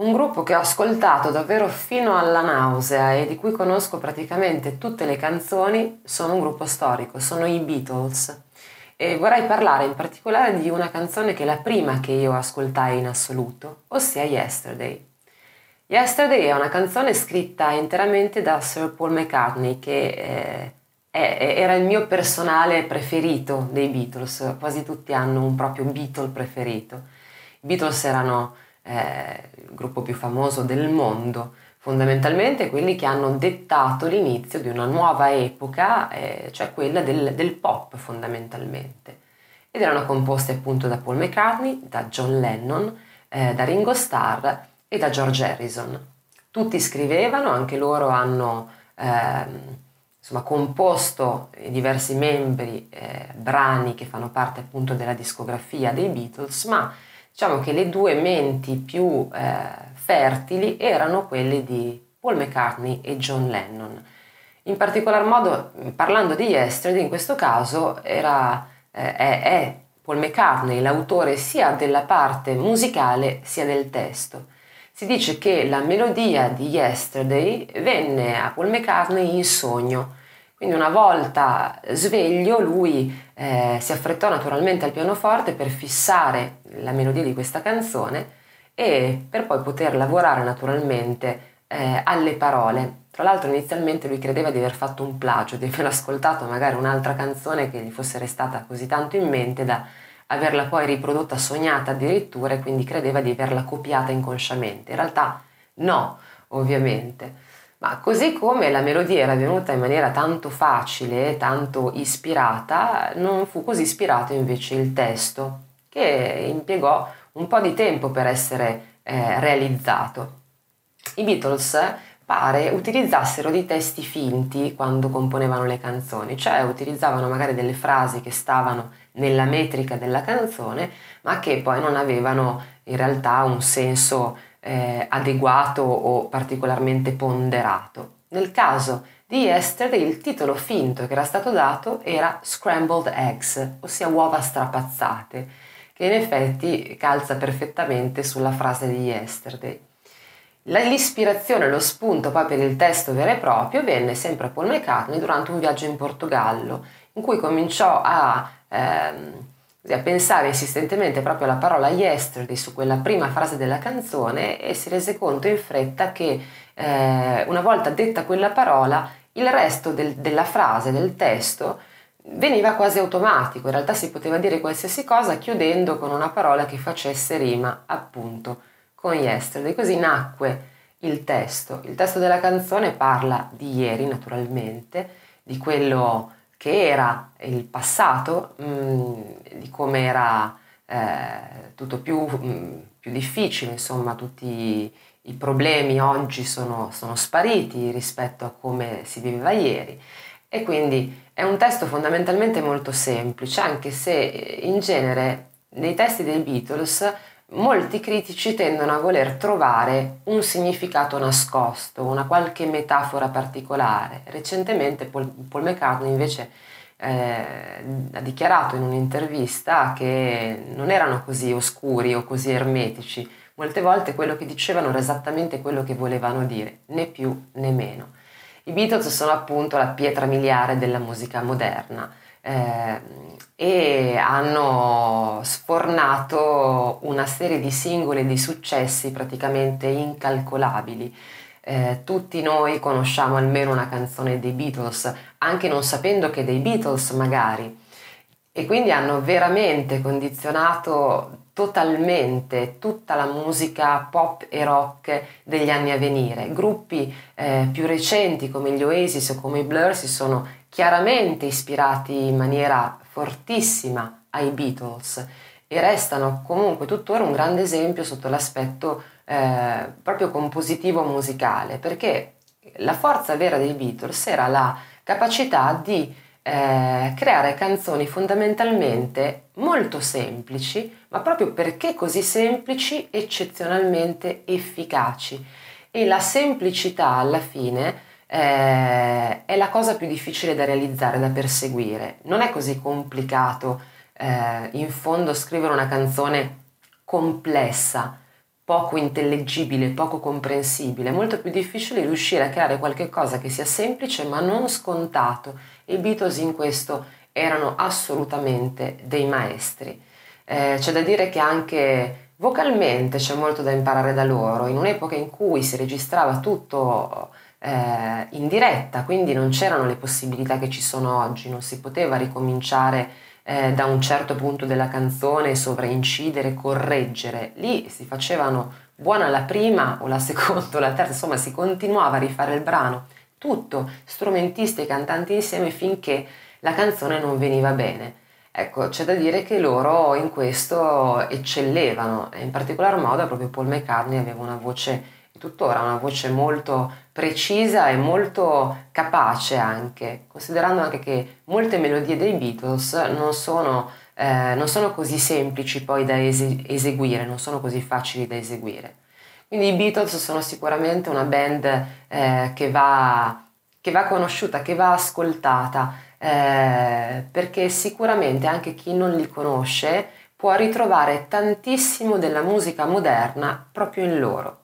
Un gruppo che ho ascoltato davvero fino alla nausea e di cui conosco praticamente tutte le canzoni sono un gruppo storico, sono i Beatles. E vorrei parlare in particolare di una canzone che è la prima che io ascoltai in assoluto, ossia Yesterday. Yesterday è una canzone scritta interamente da Sir Paul McCartney, che eh, è, era il mio personale preferito dei Beatles, quasi tutti hanno un proprio Beatle preferito. I Beatles erano eh, il gruppo più famoso del mondo, fondamentalmente quelli che hanno dettato l'inizio di una nuova epoca, eh, cioè quella del, del, pop fondamentalmente. Ed erano composti appunto da Paul McCartney, da John Lennon, eh, da Ringo Starr e da George Harrison. Tutti scrivevano, anche loro hanno ehm, insomma, composto diversi membri, eh, brani che fanno parte appunto della discografia dei Beatles, ma diciamo che le due menti più eh, fertili erano quelle di Paul McCartney e John Lennon. In particolar modo, parlando di Yesterday, in questo caso era, eh, è, è Paul McCartney l'autore sia della parte musicale sia del testo. Si dice che la melodia di Yesterday venne a Paul McCartney in sogno quindi una volta sveglio lui eh, si affrettò naturalmente al pianoforte per fissare la melodia di questa canzone e per poi poter lavorare naturalmente eh, alle parole. Tra l'altro inizialmente lui credeva di aver fatto un plagio, di aver ascoltato magari un'altra canzone che gli fosse restata così tanto in mente da averla poi riprodotta sognata addirittura e quindi credeva di averla copiata inconsciamente. In realtà no, ovviamente ma così come la melodia era venuta in maniera tanto facile, tanto ispirata, non fu così ispirato invece il testo, che impiegò un po' di tempo per essere eh, realizzato. I Beatles pare utilizzassero dei testi finti quando componevano le canzoni, cioè utilizzavano magari delle frasi che stavano nella metrica della canzone, ma che poi non avevano in realtà un senso eh, adeguato o particolarmente ponderato. Nel caso di Yesterday il titolo finto che era stato dato era Scrambled Eggs, ossia uova strapazzate, che in effetti calza perfettamente sulla frase di Yesterday. L'ispirazione, lo spunto poi per il testo vero e proprio venne sempre a Paul McCartney durante un viaggio in Portogallo, in cui cominciò a ehm, a pensare insistentemente proprio alla parola yesterday su quella prima frase della canzone e si rese conto in fretta che eh, una volta detta quella parola il resto del, della frase, del testo, veniva quasi automatico, in realtà si poteva dire qualsiasi cosa chiudendo con una parola che facesse rima appunto con yesterday, così nacque il testo. Il testo della canzone parla di ieri naturalmente, di quello che era il passato, mh, mm, di come era eh, tutto più, mh, mm, più, difficile, insomma tutti i problemi oggi sono, sono spariti rispetto a come si viveva ieri. E quindi è un testo fondamentalmente molto semplice, anche se in genere nei testi dei Beatles molti critici tendono a voler trovare un significato nascosto, una qualche metafora particolare. Recentemente Paul, Paul McCartney invece eh, ha dichiarato in un'intervista che non erano così oscuri o così ermetici. Molte volte quello che dicevano era esattamente quello che volevano dire, né più né meno. I Beatles sono appunto la pietra miliare della musica moderna eh, e hanno sfornato una serie di singoli di successi praticamente incalcolabili. Eh, tutti noi conosciamo almeno una canzone dei Beatles, anche non sapendo che dei Beatles magari, e quindi hanno veramente condizionato totalmente tutta la musica pop e rock degli anni a venire. Gruppi eh, più recenti come gli Oasis o come i Blur si sono chiaramente ispirati in maniera fortissima ai Beatles e restano comunque tuttora un grande esempio sotto l'aspetto eh, proprio compositivo musicale, perché la forza vera dei Beatles era la capacità di eh, creare canzoni fondamentalmente molto semplici, ma proprio perché così semplici, eccezionalmente efficaci. E la semplicità alla fine eh, è la cosa più difficile da realizzare, da perseguire. Non è così complicato eh, in fondo scrivere una canzone complessa. poco intellegibile, poco comprensibile, è molto più difficile riuscire a creare qualcosa che sia semplice ma non scontato. I Beatles in questo erano assolutamente dei maestri. Eh, c'è da dire che anche vocalmente c'è molto da imparare da loro, in un'epoca in cui si registrava tutto eh, in diretta, quindi non c'erano le possibilità che ci sono oggi, non si poteva ricominciare eh, da un certo punto della canzone, sovraincidere, correggere. Lì si facevano buona la prima o la seconda o la terza, insomma si continuava a rifare il brano, tutto, strumentisti e cantanti insieme finché la canzone non veniva bene. Ecco, c'è da dire che loro in questo eccellevano in particolar modo proprio Paul McCartney aveva una voce tuttora una voce molto precisa e molto capace anche, considerando anche che molte melodie dei Beatles non sono, eh, non sono così semplici poi da es- eseguire, non sono così facili da eseguire. Quindi i Beatles sono sicuramente una band eh, che, va, che, va, conosciuta, che va ascoltata, eh, perché sicuramente anche chi non li conosce può ritrovare tantissimo della musica moderna proprio in loro.